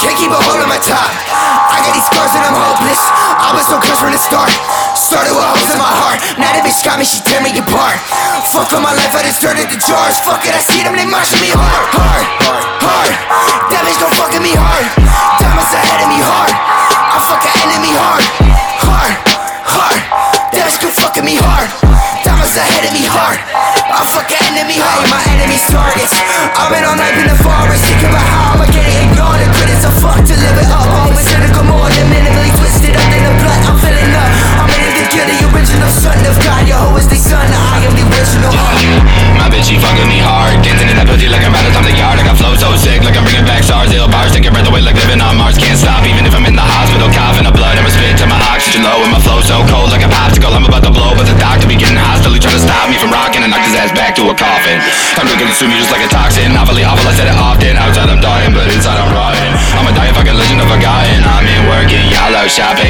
Can't keep a hold on my top. I got these scars and I'm hopeless. I was so cursed from the start. Started with holes in my heart. Now that bitch got me, she tear me apart. Fuck all my life, I just turned into jars. Fuck it, I see them, they marching me hard, hard, hard. That bitch gon' fucking me hard. Diamonds ahead of me hard. I fuck an enemy hard, hard, hard. That bitch gon' fucking me hard. Diamonds ahead of me hard. An enemy hard. My enemy's targets. I've been all night in the forest, thinking about how I'ma get it ignored. The critics are fucked to live it up. Always cynical, more than minimally twisted up in the blood. I'm filling up. I'm in the kill the original son of God. Your hoe is the son. I am the original. My bitch, she fucking me hard. Dancing in that pussy like I'm out of time the yard. I got flow so sick, like I'm bringing back stars. Ill bars, your breath away like living on Mars. Can't stop, even if I'm in the hospital, coughing up blood. I'ma spit to my oxygen low, and my flow so cold like a popsicle. I'm about to blow, but the doctor be getting hostile. He trying to stop me from rocking his ass back to a coffin. I'm gonna consume you just like a toxin. Novelly awful, I said it often. Outside I'm dying, but inside I'm rotting. I'm a dying fucking legend of a guy, and I'm in working, yellow shopping.